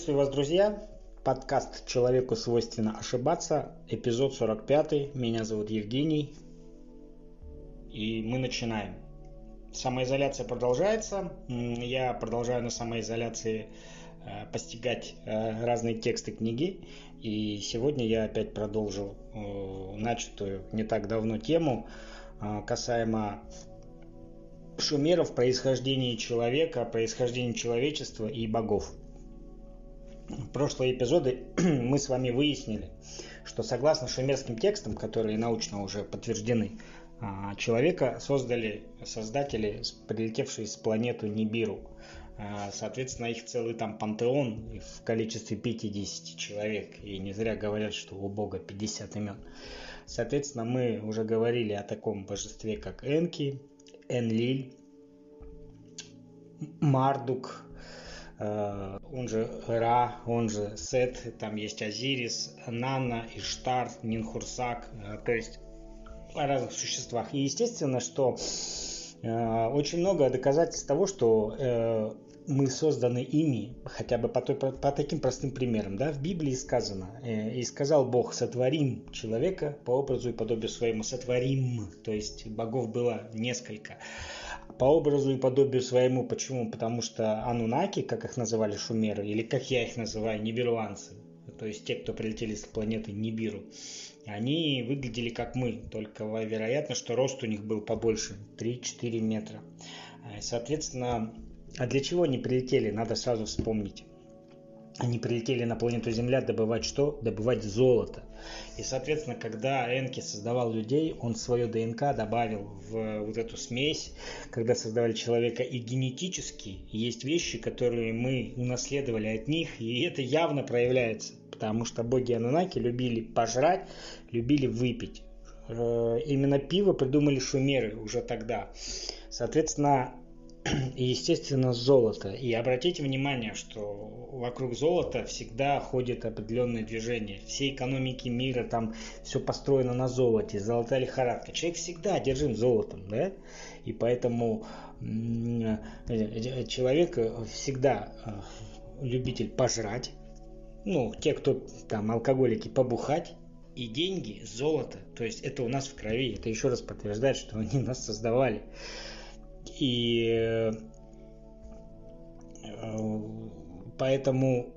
Приветствую вас, друзья. Подкаст «Человеку свойственно ошибаться», эпизод 45. Меня зовут Евгений. И мы начинаем. Самоизоляция продолжается. Я продолжаю на самоизоляции э, постигать э, разные тексты книги. И сегодня я опять продолжил э, начатую не так давно тему касаемо шумеров, происхождения человека, происхождения человечества и богов. Прошлые эпизоды мы с вами выяснили, что согласно шумерским текстам, которые научно уже подтверждены, а, человека создали создатели, прилетевшие с планеты Нибиру. А, соответственно, их целый там пантеон в количестве 50 человек. И не зря говорят, что у Бога 50 имен. Соответственно, мы уже говорили о таком божестве, как Энки, Энлиль, Мардук, он же Ра, он же Сет, там есть Азирис, Нана, Иштар, Нинхурсак, э, то есть о разных существах. И естественно, что э, очень много доказательств того, что мы созданы ими, хотя бы по, той, по, по таким простым примерам. Да? В Библии сказано, э, и сказал Бог, сотворим человека по образу и подобию своему, сотворим, то есть богов было несколько. По образу и подобию своему, почему? Потому что анунаки, как их называли шумеры, или как я их называю, нибируанцы, то есть те, кто прилетели с планеты Нибиру, они выглядели как мы, только вероятно, что рост у них был побольше, 3-4 метра. Э, соответственно, а для чего они прилетели, надо сразу вспомнить. Они прилетели на планету Земля добывать что? Добывать золото. И, соответственно, когда Энки создавал людей, он свою ДНК добавил в вот эту смесь. Когда создавали человека и генетически, есть вещи, которые мы унаследовали от них, и это явно проявляется. Потому что боги Анунаки любили пожрать, любили выпить. Э, именно пиво придумали шумеры уже тогда. Соответственно, и, естественно, золото. И обратите внимание, что вокруг золота всегда ходит определенное движение. Все экономики мира, там все построено на золоте, золотая лихорадка. Человек всегда одержим золотом, да? И поэтому человек всегда э, любитель пожрать, ну, те, кто там алкоголики, побухать, и деньги, золото, то есть это у нас в крови, это еще раз подтверждает, что они нас создавали. И э, поэтому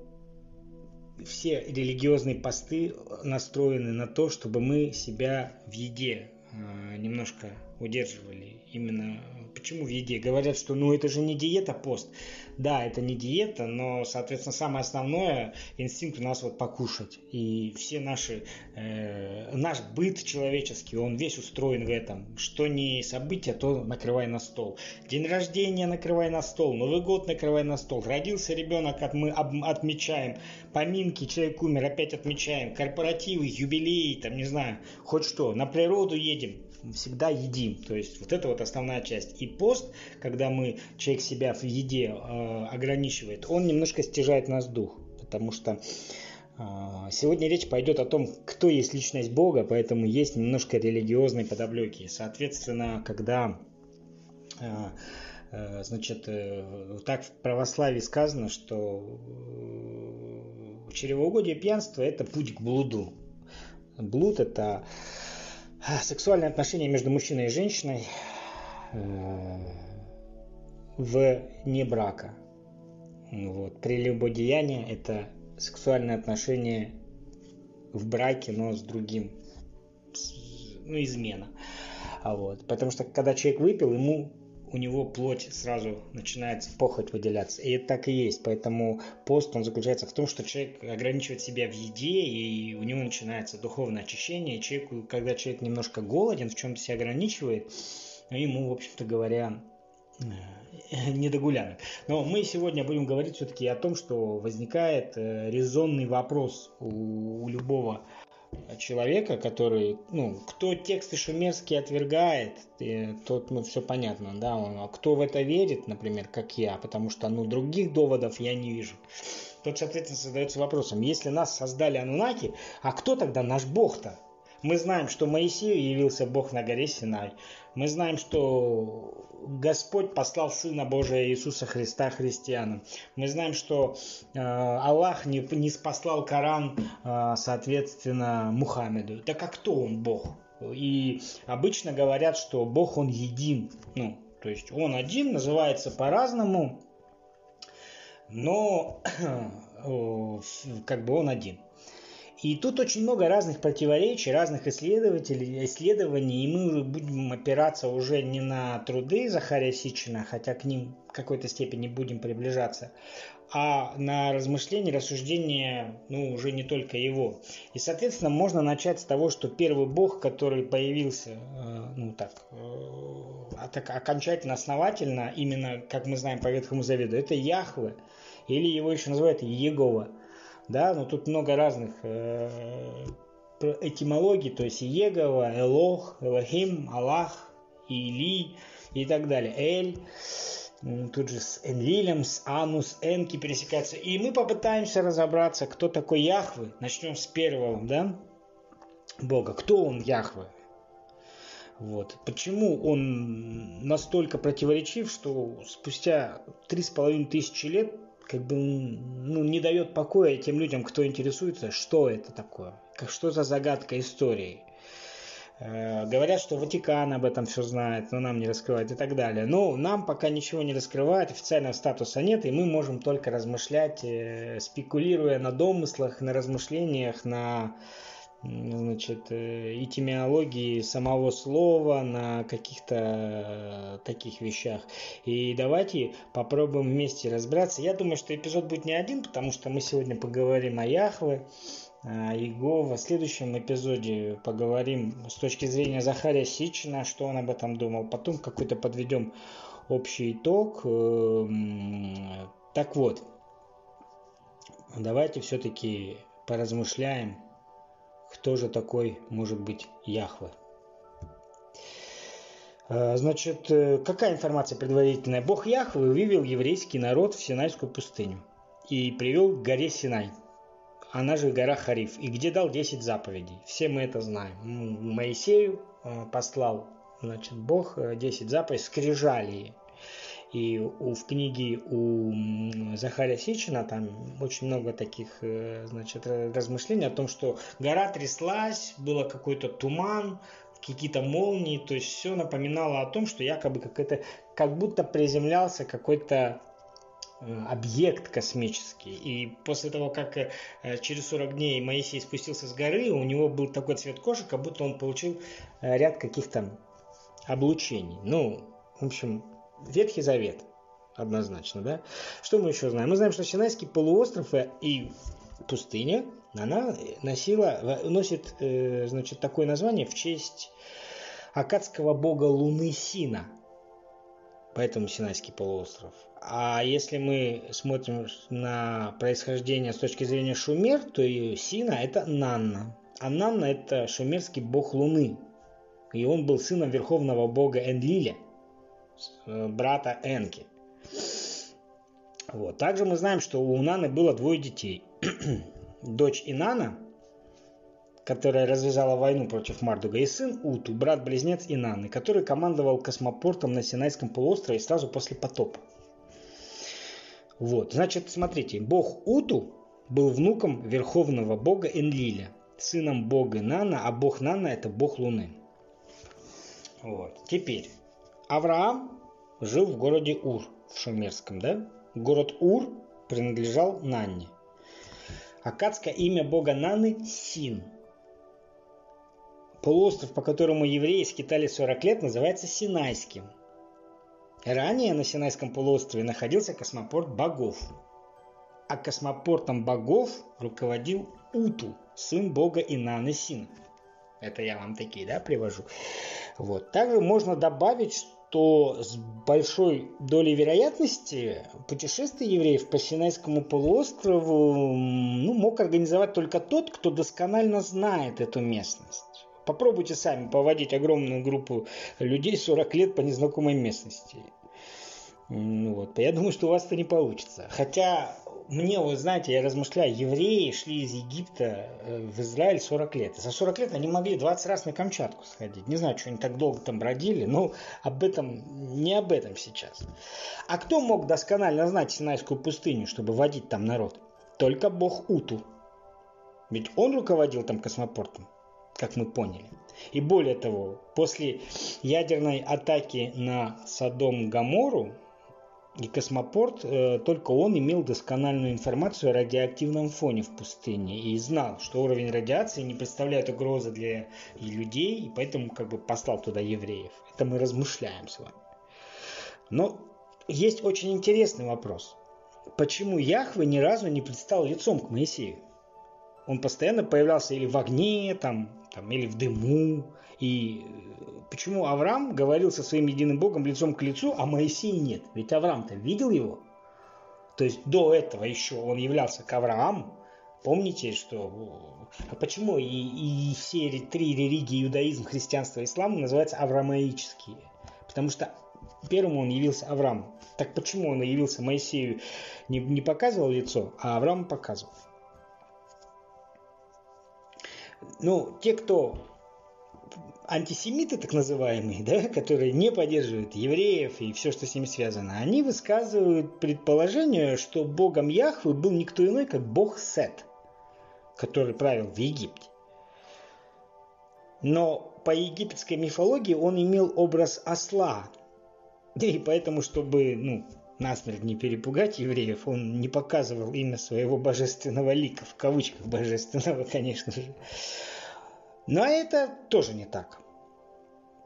все религиозные посты настроены на то, чтобы мы себя в еде э, немножко удерживали. Именно почему в еде? Говорят, что ну это же не диета пост. Да, это не диета, но, соответственно, самое основное инстинкт у нас вот покушать. И все наши, э, наш быт человеческий, он весь устроен в этом. Что не событие, то накрывай на стол. День рождения накрывай на стол, Новый год накрывай на стол. Родился ребенок, от, мы отмечаем. Поминки, человек умер, опять отмечаем. Корпоративы, юбилеи, там, не знаю, хоть что. На природу едем, всегда едим. То есть вот это вот основная часть. И пост, когда мы, человек себя в еде э, ограничивает, он немножко стяжает нас дух. Потому что э, сегодня речь пойдет о том, кто есть личность Бога, поэтому есть немножко религиозной подоплеки. Соответственно, когда э, э Значит, э, так в православии сказано, что э, чревоугодие пьянства – это путь к блуду. Блуд – это сексуальные отношения между мужчиной и женщиной э, в не брака. Вот. Прелюбодеяние – это сексуальные отношения в браке, но с другим, ну, измена. А вот. Потому что когда человек выпил, ему у него плоть сразу начинает похоть выделяться. И это так и есть. Поэтому пост, он заключается в том, что человек ограничивает себя в еде, и у него начинается духовное очищение. И человеку, когда человек немножко голоден, в чем-то себя ограничивает, ему, в общем-то говоря, э, не до гулянок. Но мы сегодня будем говорить все-таки о том, что возникает э, резонный вопрос у, у любого человека, который, ну, кто тексты шумерские отвергает, тот, ну, все понятно, да, он, а кто в это верит, например, как я, потому что, ну, других доводов я не вижу. Тот, соответственно, задается вопросом, если нас создали анунаки, а кто тогда наш бог-то? Мы знаем, что Моисею явился Бог на горе Синай. Мы знаем, что Господь послал Сына Божия Иисуса Христа христианам. Мы знаем, что э, Аллах не, не спаслал Коран, э, соответственно, Мухаммеду. Так а кто он Бог? И обычно говорят, что Бог он един. Ну, то есть он один, называется по-разному, но как бы он один. И тут очень много разных противоречий, разных исследователей, исследований, и мы будем опираться уже не на труды Захария Сичина, хотя к ним в какой-то степени будем приближаться, а на размышления, рассуждения, ну, уже не только его. И, соответственно, можно начать с того, что первый бог, который появился, э, ну, так, э, так окончательно, основательно, именно, как мы знаем по Ветхому Завету, это Яхве, или его еще называют Егова – да, но тут много разных э, этимологий, то есть Егова, Элох, Элохим, Аллах, Или и так далее. Эль, тут же с Энлилем, с Анус, Энки пересекаются. И мы попытаемся разобраться, кто такой Яхвы. Начнем с первого, да, Бога. Кто он Яхвы? Вот. Почему он настолько противоречив, что спустя три с половиной тысячи лет как бы ну, не дает покоя тем людям, кто интересуется, что это такое, как, что за загадка истории. Э, говорят, что Ватикан об этом все знает, но нам не раскрывает и так далее. Но нам пока ничего не раскрывает, официального статуса нет, и мы можем только размышлять, э, спекулируя на домыслах, на размышлениях, на значит, э, этимиологии самого слова, на каких-то э, таких вещах. И давайте попробуем вместе разбираться. Я думаю, что эпизод будет не один, потому что мы сегодня поговорим о Яхве, о Иегова. В следующем эпизоде поговорим с точки зрения Захария Сичина, что он об этом думал. Потом какой-то подведем общий итог. Эм, так вот, давайте все-таки поразмышляем кто же такой может быть Яхве. А, значит, э, какая информация предварительная? Бог Яхве вывел еврейский народ в Синайскую пустыню и привел к горе Синай, она же гора Хариф, и где дал 10 заповедей. Все мы это знаем. Моисею э, послал значит, Бог 10 э, заповедей, скрижали и у, в книге у Захария Сичина там очень много таких э, значит, размышлений о том, что гора тряслась, было какой-то туман, какие-то молнии, то есть все напоминало о том, что якобы как это, как будто приземлялся какой-то э, объект космический. И после того, как э, через 40 дней Моисей спустился с горы, у него был такой цвет кожи, как будто он получил ряд каких-то облучений. Ну, в общем, Ветхий Завет, однозначно, да? Что мы еще знаем? Мы знаем, что Синайский полуостров и пустыня, она носила, носит, э, значит, такое название в честь акадского бога Луны Сина. Поэтому Синайский полуостров. А если мы смотрим на происхождение с точки зрения Шумер, то и Сина это Нанна. А Нанна это шумерский бог Луны. И он был сыном верховного бога Энлиля. Э, брата Энки. Вот. Также мы знаем, что у Наны было двое детей. Дочь Инана, которая развязала войну против Мардуга, и сын Уту, брат-близнец Инаны, который командовал космопортом на Синайском полуострове сразу после потопа. Вот, значит, смотрите, бог Уту был внуком верховного бога Энлиля, сыном бога Нана, а бог Нана это бог Луны. Вот, теперь Авраам жил в городе Ур, в Шумерском, да? Город Ур принадлежал Нанне. Акадское имя бога Наны – Син. Полуостров, по которому евреи скитали 40 лет, называется Синайским. Ранее на Синайском полуострове находился космопорт богов. А космопортом богов руководил Уту, сын бога Инаны Син. Это я вам такие, да, привожу. Вот. Также можно добавить, что с большой долей вероятности путешествие евреев по Синайскому полуострову ну, мог организовать только тот, кто досконально знает эту местность. Попробуйте сами поводить огромную группу людей 40 лет по незнакомой местности. Вот. Я думаю, что у вас это не получится. Хотя мне, вы знаете, я размышляю, евреи шли из Египта э, в Израиль 40 лет. За 40 лет они могли 20 раз на Камчатку сходить. Не знаю, что они так долго там бродили, но об этом, не об этом сейчас. А кто мог досконально знать Синайскую пустыню, чтобы водить там народ? Только бог Уту. Ведь он руководил там космопортом, как мы поняли. И более того, после ядерной атаки на Содом Гамору и космопорт, э, только он имел доскональную информацию о радиоактивном фоне в пустыне и знал, что уровень радиации не представляет угрозы для людей, и поэтому как бы послал туда евреев. Это мы размышляем с вами. Но есть очень интересный вопрос. Почему Яхве ни разу не предстал лицом к Моисею? Он постоянно появлялся или в огне, там, там, или в дыму. И почему Авраам говорил со своим единым Богом лицом к лицу, а Моисей нет? Ведь Авраам-то видел его. То есть до этого еще он являлся к Аврааму. Помните, что... А почему и, и все три религии, иудаизм, христианство ислам называются авраамаические? Потому что первым он явился Аврааму. Так почему он явился Моисею, не, не показывал лицо, а Авраам показывал? Ну, те, кто антисемиты так называемые, да, которые не поддерживают евреев и все, что с ними связано, они высказывают предположение, что богом Яхвы был никто иной, как бог Сет, который правил в Египте. Но по египетской мифологии он имел образ осла. И поэтому, чтобы ну, насмерть не перепугать евреев, он не показывал имя своего божественного лика, в кавычках божественного, конечно же. Но это тоже не так.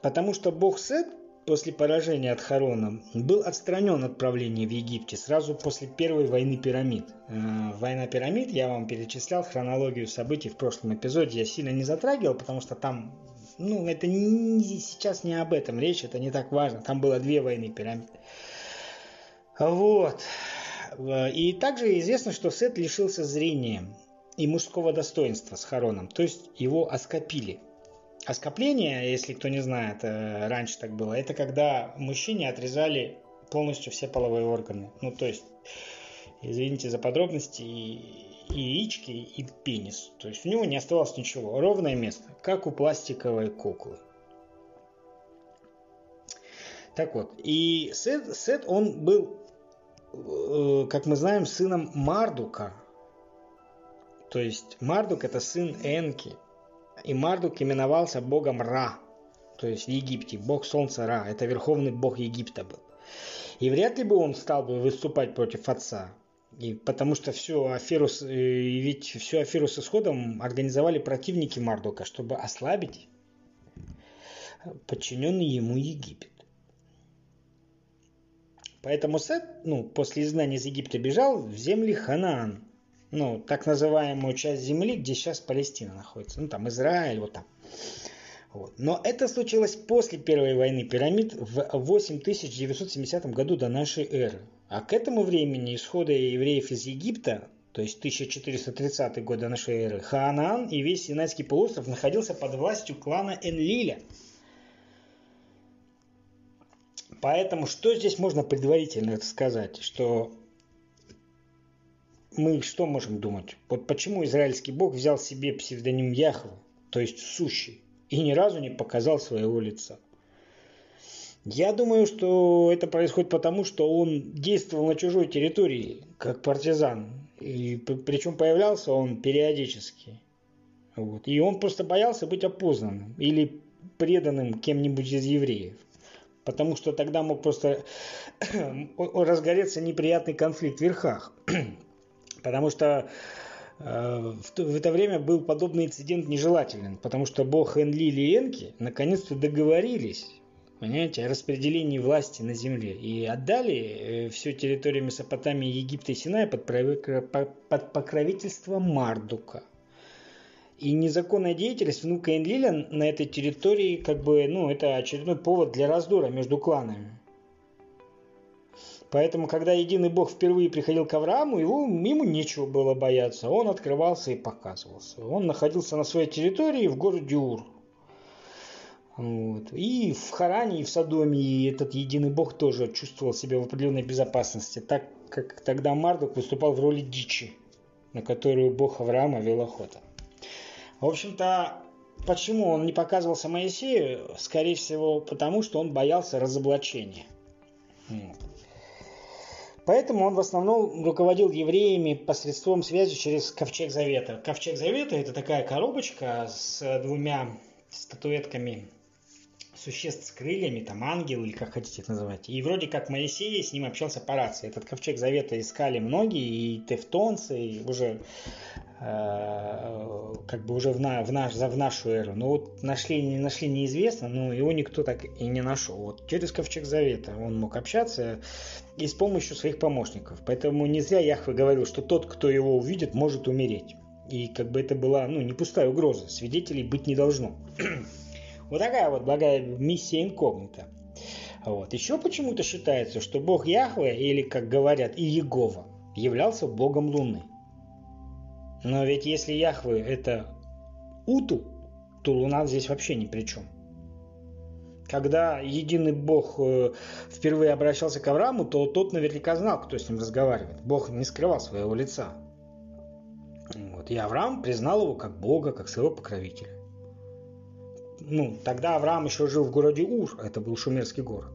Потому что бог Сет после поражения от Харона был отстранен от правления в Египте сразу после первой войны пирамид. Э, война пирамид, я вам перечислял хронологию событий в прошлом эпизоде, я сильно не затрагивал, потому что там, ну, это не, сейчас не об этом речь, это не так важно. Там было две войны пирамид. Вот. И также известно, что Сет лишился зрения и мужского достоинства с Хароном, то есть его оскопили. Оскопление, если кто не знает, э, раньше так было, это когда мужчине отрезали полностью все половые органы. Ну, то есть, извините за подробности, и яички, и пенис. То есть у него не оставалось ничего. Ровное место, как у пластиковой куклы. Так вот, и Сет, Сет он был, э, как мы знаем, сыном Мардука, то есть Мардук это сын Энки. И Мардук именовался богом Ра, то есть в Египте, бог солнца Ра. Это верховный бог Египта был. И вряд ли бы он стал бы выступать против отца. И потому что всю аферу, с, ведь всю аферу с исходом организовали противники Мардука, чтобы ослабить подчиненный ему Египет. Поэтому Сет, ну, после изгнания из Египта бежал в земли Ханаан, ну, так называемую часть земли, где сейчас Палестина находится. Ну, там Израиль, вот там. Вот. Но это случилось после Первой войны пирамид в 8970 году до нашей эры. А к этому времени исхода евреев из Египта, то есть 1430 год до нашей эры, Хаанан и весь Синайский полуостров находился под властью клана Энлиля. Поэтому что здесь можно предварительно сказать? Что мы что можем думать? Вот почему израильский бог взял себе псевдоним Яхва, то есть сущий, и ни разу не показал своего лица? Я думаю, что это происходит потому, что он действовал на чужой территории, как партизан. И причем появлялся он периодически. Вот. И он просто боялся быть опознанным или преданным кем-нибудь из евреев. Потому что тогда мог просто разгореться неприятный конфликт в верхах. Потому что э, в это время был подобный инцидент нежелателен, потому что бог Энлили и Энки наконец-то договорились понимаете, о распределении власти на земле и отдали э, всю территорию Месопотамии, Египта и Синая под, под покровительство Мардука. И незаконная деятельность внука Энлиля на этой территории, как бы, ну, это очередной повод для раздора между кланами. Поэтому, когда единый Бог впервые приходил к Аврааму, его, ему нечего было бояться. Он открывался и показывался. Он находился на своей территории в городе Ур. Вот. И в Харане, и в Содоме этот единый бог тоже чувствовал себя в определенной безопасности, так как тогда Мардук выступал в роли дичи, на которую бог Авраама вел охоту. В общем-то, почему он не показывался Моисею? Скорее всего, потому что он боялся разоблачения. Поэтому он в основном руководил евреями посредством связи через Ковчег Завета. Ковчег Завета – это такая коробочка с двумя статуэтками существ с крыльями, там ангел или как хотите их называть. И вроде как Моисей с ним общался по рации. Этот ковчег завета искали многие, и тевтонцы, и уже как бы уже в, на, в, наш, в нашу эру. Но вот нашли, не нашли неизвестно, но его никто так и не нашел. Вот через ковчег завета он мог общаться и с помощью своих помощников. Поэтому не зря Яхве говорил, что тот, кто его увидит, может умереть. И как бы это была ну, не пустая угроза, свидетелей быть не должно. Вот такая вот благая миссия инкогнита. Вот. Еще почему-то считается, что бог Яхве, или, как говорят, и Егова, являлся богом Луны. Но ведь если Яхве это Уту, то Луна здесь вообще ни при чем. Когда единый Бог э, впервые обращался к Аврааму, то тот наверняка знал, кто с ним разговаривает. Бог не скрывал своего лица. Вот. И Авраам признал его как Бога, как своего покровителя ну, тогда Авраам еще жил в городе Ур, это был шумерский город.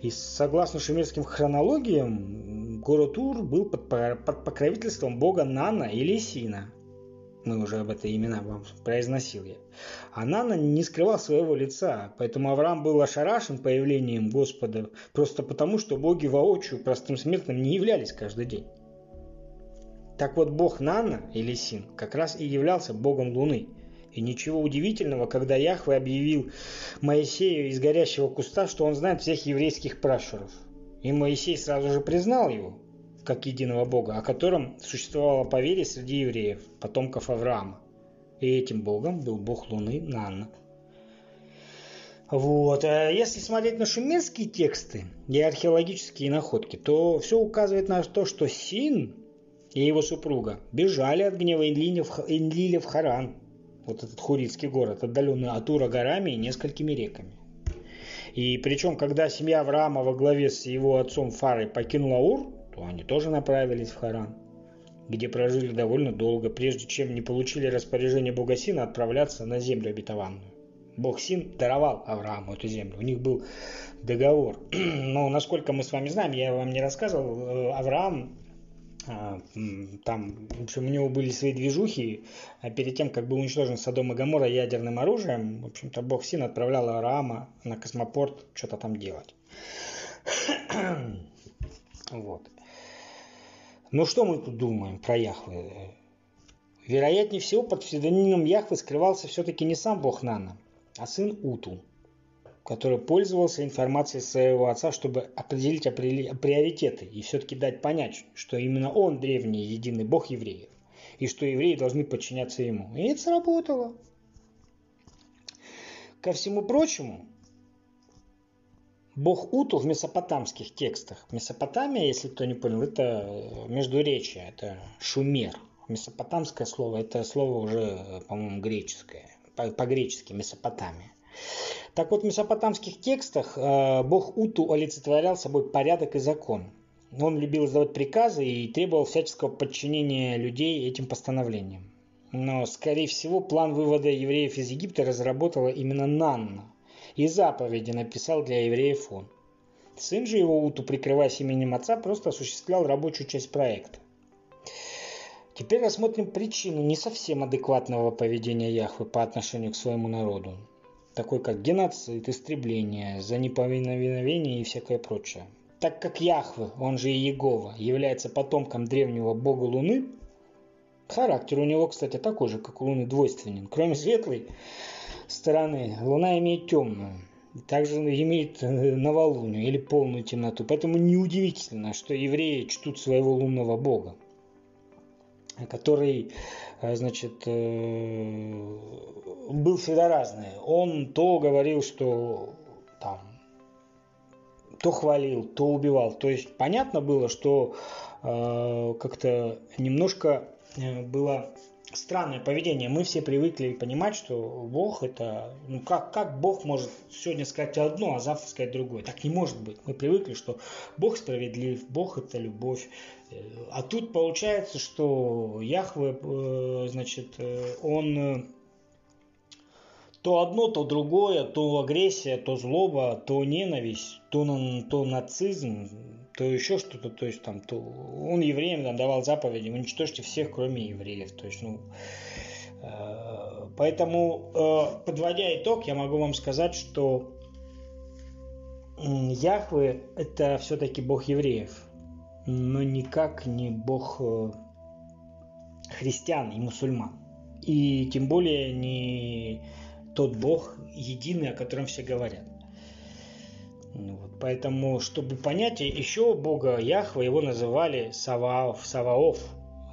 И согласно шумерским хронологиям, город Ур был под, под покровительством бога Нана или Сина. Мы уже об этой имена вам произносил я. А Нана не скрывал своего лица, поэтому Авраам был ошарашен появлением Господа просто потому, что боги воочию простым смертным не являлись каждый день. Так вот, бог Нана или Син как раз и являлся богом Луны – и ничего удивительного, когда Яхве объявил Моисею из горящего куста, что он знает всех еврейских пращуров. И Моисей сразу же признал его, как единого Бога, о котором существовало поверье среди евреев, потомков Авраама. И этим Богом был Бог Луны Нанна. Вот. А если смотреть на шумерские тексты и археологические находки, то все указывает на то, что Син и его супруга бежали от гнева Энлиля в Харан, вот этот Хурицкий город, отдаленный от Ура горами и несколькими реками. И причем, когда семья Авраама во главе с его отцом Фарой покинула Ур, то они тоже направились в Харан, где прожили довольно долго, прежде чем не получили распоряжение Бога Сина отправляться на землю обетованную. Бог Син даровал Аврааму эту землю. У них был договор. Но насколько мы с вами знаем, я вам не рассказывал, э, Авраам там, в общем, у него были свои движухи, а перед тем, как был уничтожен Содом и Гамора ядерным оружием, в общем-то, Бог Син отправлял Арама на космопорт что-то там делать. вот. Ну, что мы тут думаем про Яхвы? Вероятнее всего, под псевдонимом Яхвы скрывался все-таки не сам Бог Нана, а сын Уту который пользовался информацией своего отца, чтобы определить приоритеты и все-таки дать понять, что именно он древний единый бог евреев, и что евреи должны подчиняться ему. И это сработало. Ко всему прочему, бог Уту в месопотамских текстах. Месопотамия, если кто не понял, это междуречие, это шумер. Месопотамское слово, это слово уже, по-моему, греческое, по-гречески Месопотамия. Так вот, в месопотамских текстах э, бог Уту олицетворял собой порядок и закон. Он любил издавать приказы и требовал всяческого подчинения людей этим постановлениям. Но, скорее всего, план вывода евреев из Египта разработала именно Нанна. И заповеди написал для евреев он. Сын же его Уту, прикрываясь именем отца, просто осуществлял рабочую часть проекта. Теперь рассмотрим причину не совсем адекватного поведения Яхвы по отношению к своему народу такой как геноцид, истребление, за неповиновение и всякое прочее. Так как Яхве, он же и Егова, является потомком древнего бога Луны, характер у него, кстати, такой же, как у Луны, двойственен. Кроме светлой стороны, Луна имеет темную. Также имеет э, новолуние или полную темноту. Поэтому неудивительно, что евреи чтут своего лунного бога, который значит, э, был всегда разный. Он то говорил, что там, то хвалил, то убивал. То есть понятно было, что э, как-то немножко было странное поведение. Мы все привыкли понимать, что Бог это... Ну как, как Бог может сегодня сказать одно, а завтра сказать другое? Так не может быть. Мы привыкли, что Бог справедлив, Бог это любовь. Э, а тут получается, что Яхве, э, значит, э, он то одно, то другое, то агрессия, то злоба, то ненависть, то, то нацизм, то еще что-то, то есть там, то он евреям там, давал заповеди, уничтожьте всех, кроме евреев, то есть, ну, э, поэтому, э, подводя итог, я могу вам сказать, что Яхве это все-таки бог евреев, но никак не бог э, христиан и мусульман. И тем более не тот бог единый, о котором все говорят. Ну вот, поэтому, чтобы понять еще Бога Яхва, его называли Саваоф, Саваоф,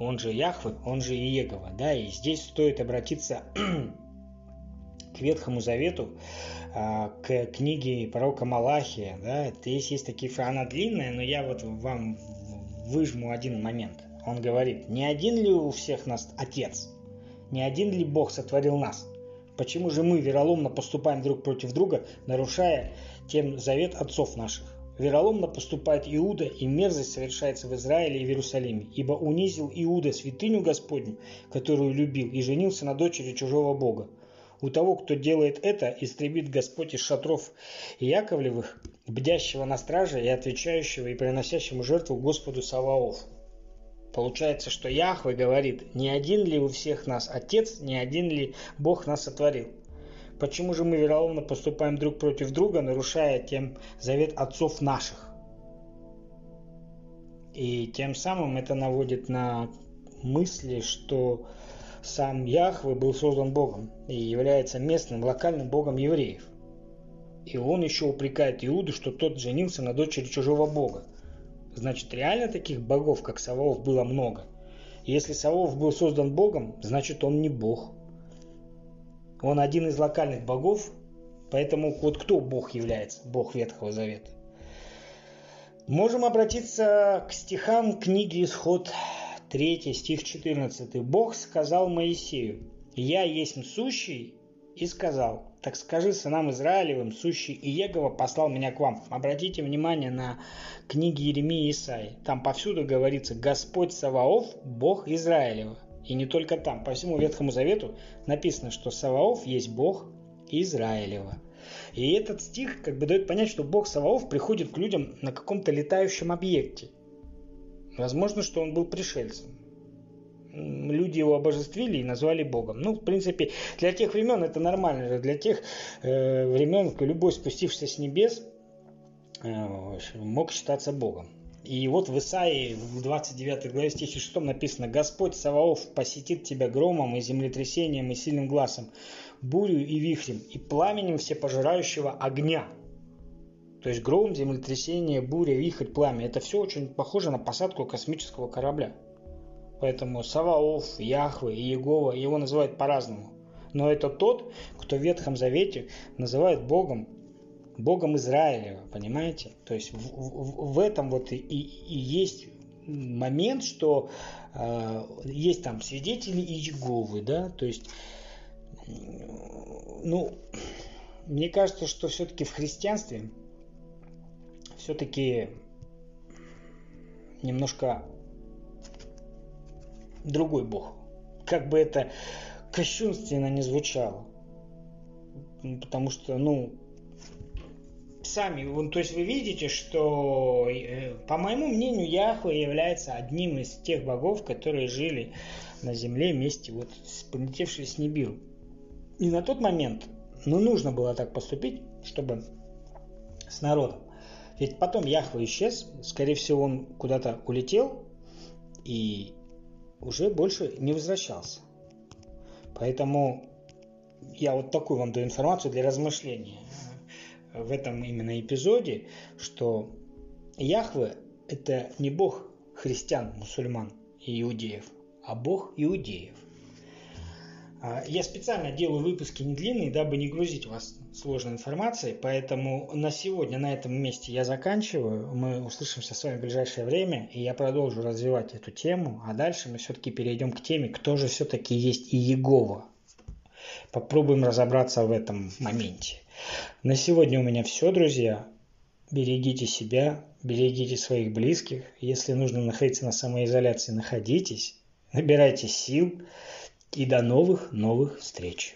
он же Яхвы, он же Иегова, да, и здесь стоит обратиться к Ветхому Завету, а, к книге пророка Малахия, да, здесь есть такие, она длинная, но я вот вам выжму один момент. Он говорит, не один ли у всех нас Отец? Не один ли Бог сотворил нас? Почему же мы вероломно поступаем друг против друга, нарушая тем завет отцов наших. Вероломно поступает Иуда, и мерзость совершается в Израиле и в Иерусалиме, ибо унизил Иуда святыню Господню, которую любил, и женился на дочери чужого Бога. У того, кто делает это, истребит Господь из шатров Яковлевых, бдящего на страже и отвечающего и приносящему жертву Господу Саваоф. Получается, что Яхве говорит, не один ли у всех нас Отец, не один ли Бог нас сотворил. Почему же мы вероломно поступаем друг против друга, нарушая тем завет отцов наших? И тем самым это наводит на мысли, что сам Яхве был создан Богом и является местным, локальным Богом евреев. И он еще упрекает Иуду, что тот женился на дочери чужого Бога. Значит, реально таких богов, как Саваоф, было много. Если Саваоф был создан Богом, значит он не Бог. Он один из локальных богов, поэтому вот кто Бог является, Бог Ветхого Завета. Можем обратиться к стихам книги Исход 3 стих 14. Бог сказал Моисею, «Я есть сущий, и сказал, так скажи сынам Израилевым, сущий Иегова послал меня к вам». Обратите внимание на книги Еремии и Исаи. Там повсюду говорится «Господь Саваоф, Бог Израилева». И не только там. По всему Ветхому Завету написано, что Саваоф есть Бог Израилева. И этот стих как бы дает понять, что Бог Саваоф приходит к людям на каком-то летающем объекте. Возможно, что он был пришельцем. Люди его обожествили и назвали Богом. Ну, в принципе, для тех времен это нормально. Для тех э, времен любой спустившийся с небес э, мог считаться Богом. И вот в Исаии в 29 главе стихе 6 написано «Господь Саваоф посетит тебя громом и землетрясением и сильным глазом, бурю и вихрем, и пламенем всепожирающего огня». То есть гром, землетрясение, буря, вихрь, пламя. Это все очень похоже на посадку космического корабля. Поэтому Саваоф, Яхве и Егова его называют по-разному. Но это тот, кто в Ветхом Завете называют Богом Богом Израилева, понимаете? То есть в, в, в этом вот и, и есть момент, что э, есть там свидетели Иеговы, да, то есть, ну, мне кажется, что все-таки в христианстве все-таки немножко другой Бог. Как бы это кощунственно не звучало. Потому что, ну, сами, то есть вы видите, что, э, по моему мнению, Яхве является одним из тех богов, которые жили на земле вместе вот с полетевшей с Нибиру. И на тот момент, ну, нужно было так поступить, чтобы с народом. Ведь потом Яхва исчез, скорее всего, он куда-то улетел и уже больше не возвращался. Поэтому я вот такую вам даю информацию для размышления в этом именно эпизоде, что Яхве – это не бог христиан, мусульман и иудеев, а бог иудеев. А, я специально делаю выпуски не длинные, дабы не грузить вас сложной информацией, поэтому на сегодня на этом месте я заканчиваю. Мы услышимся с вами в ближайшее время, и я продолжу развивать эту тему, а дальше мы все-таки перейдем к теме, кто же все-таки есть Иегова. Попробуем разобраться в этом моменте. На сегодня у меня все, друзья. Берегите себя, берегите своих близких. Если нужно находиться на самоизоляции, находитесь, набирайте сил и до новых новых встреч.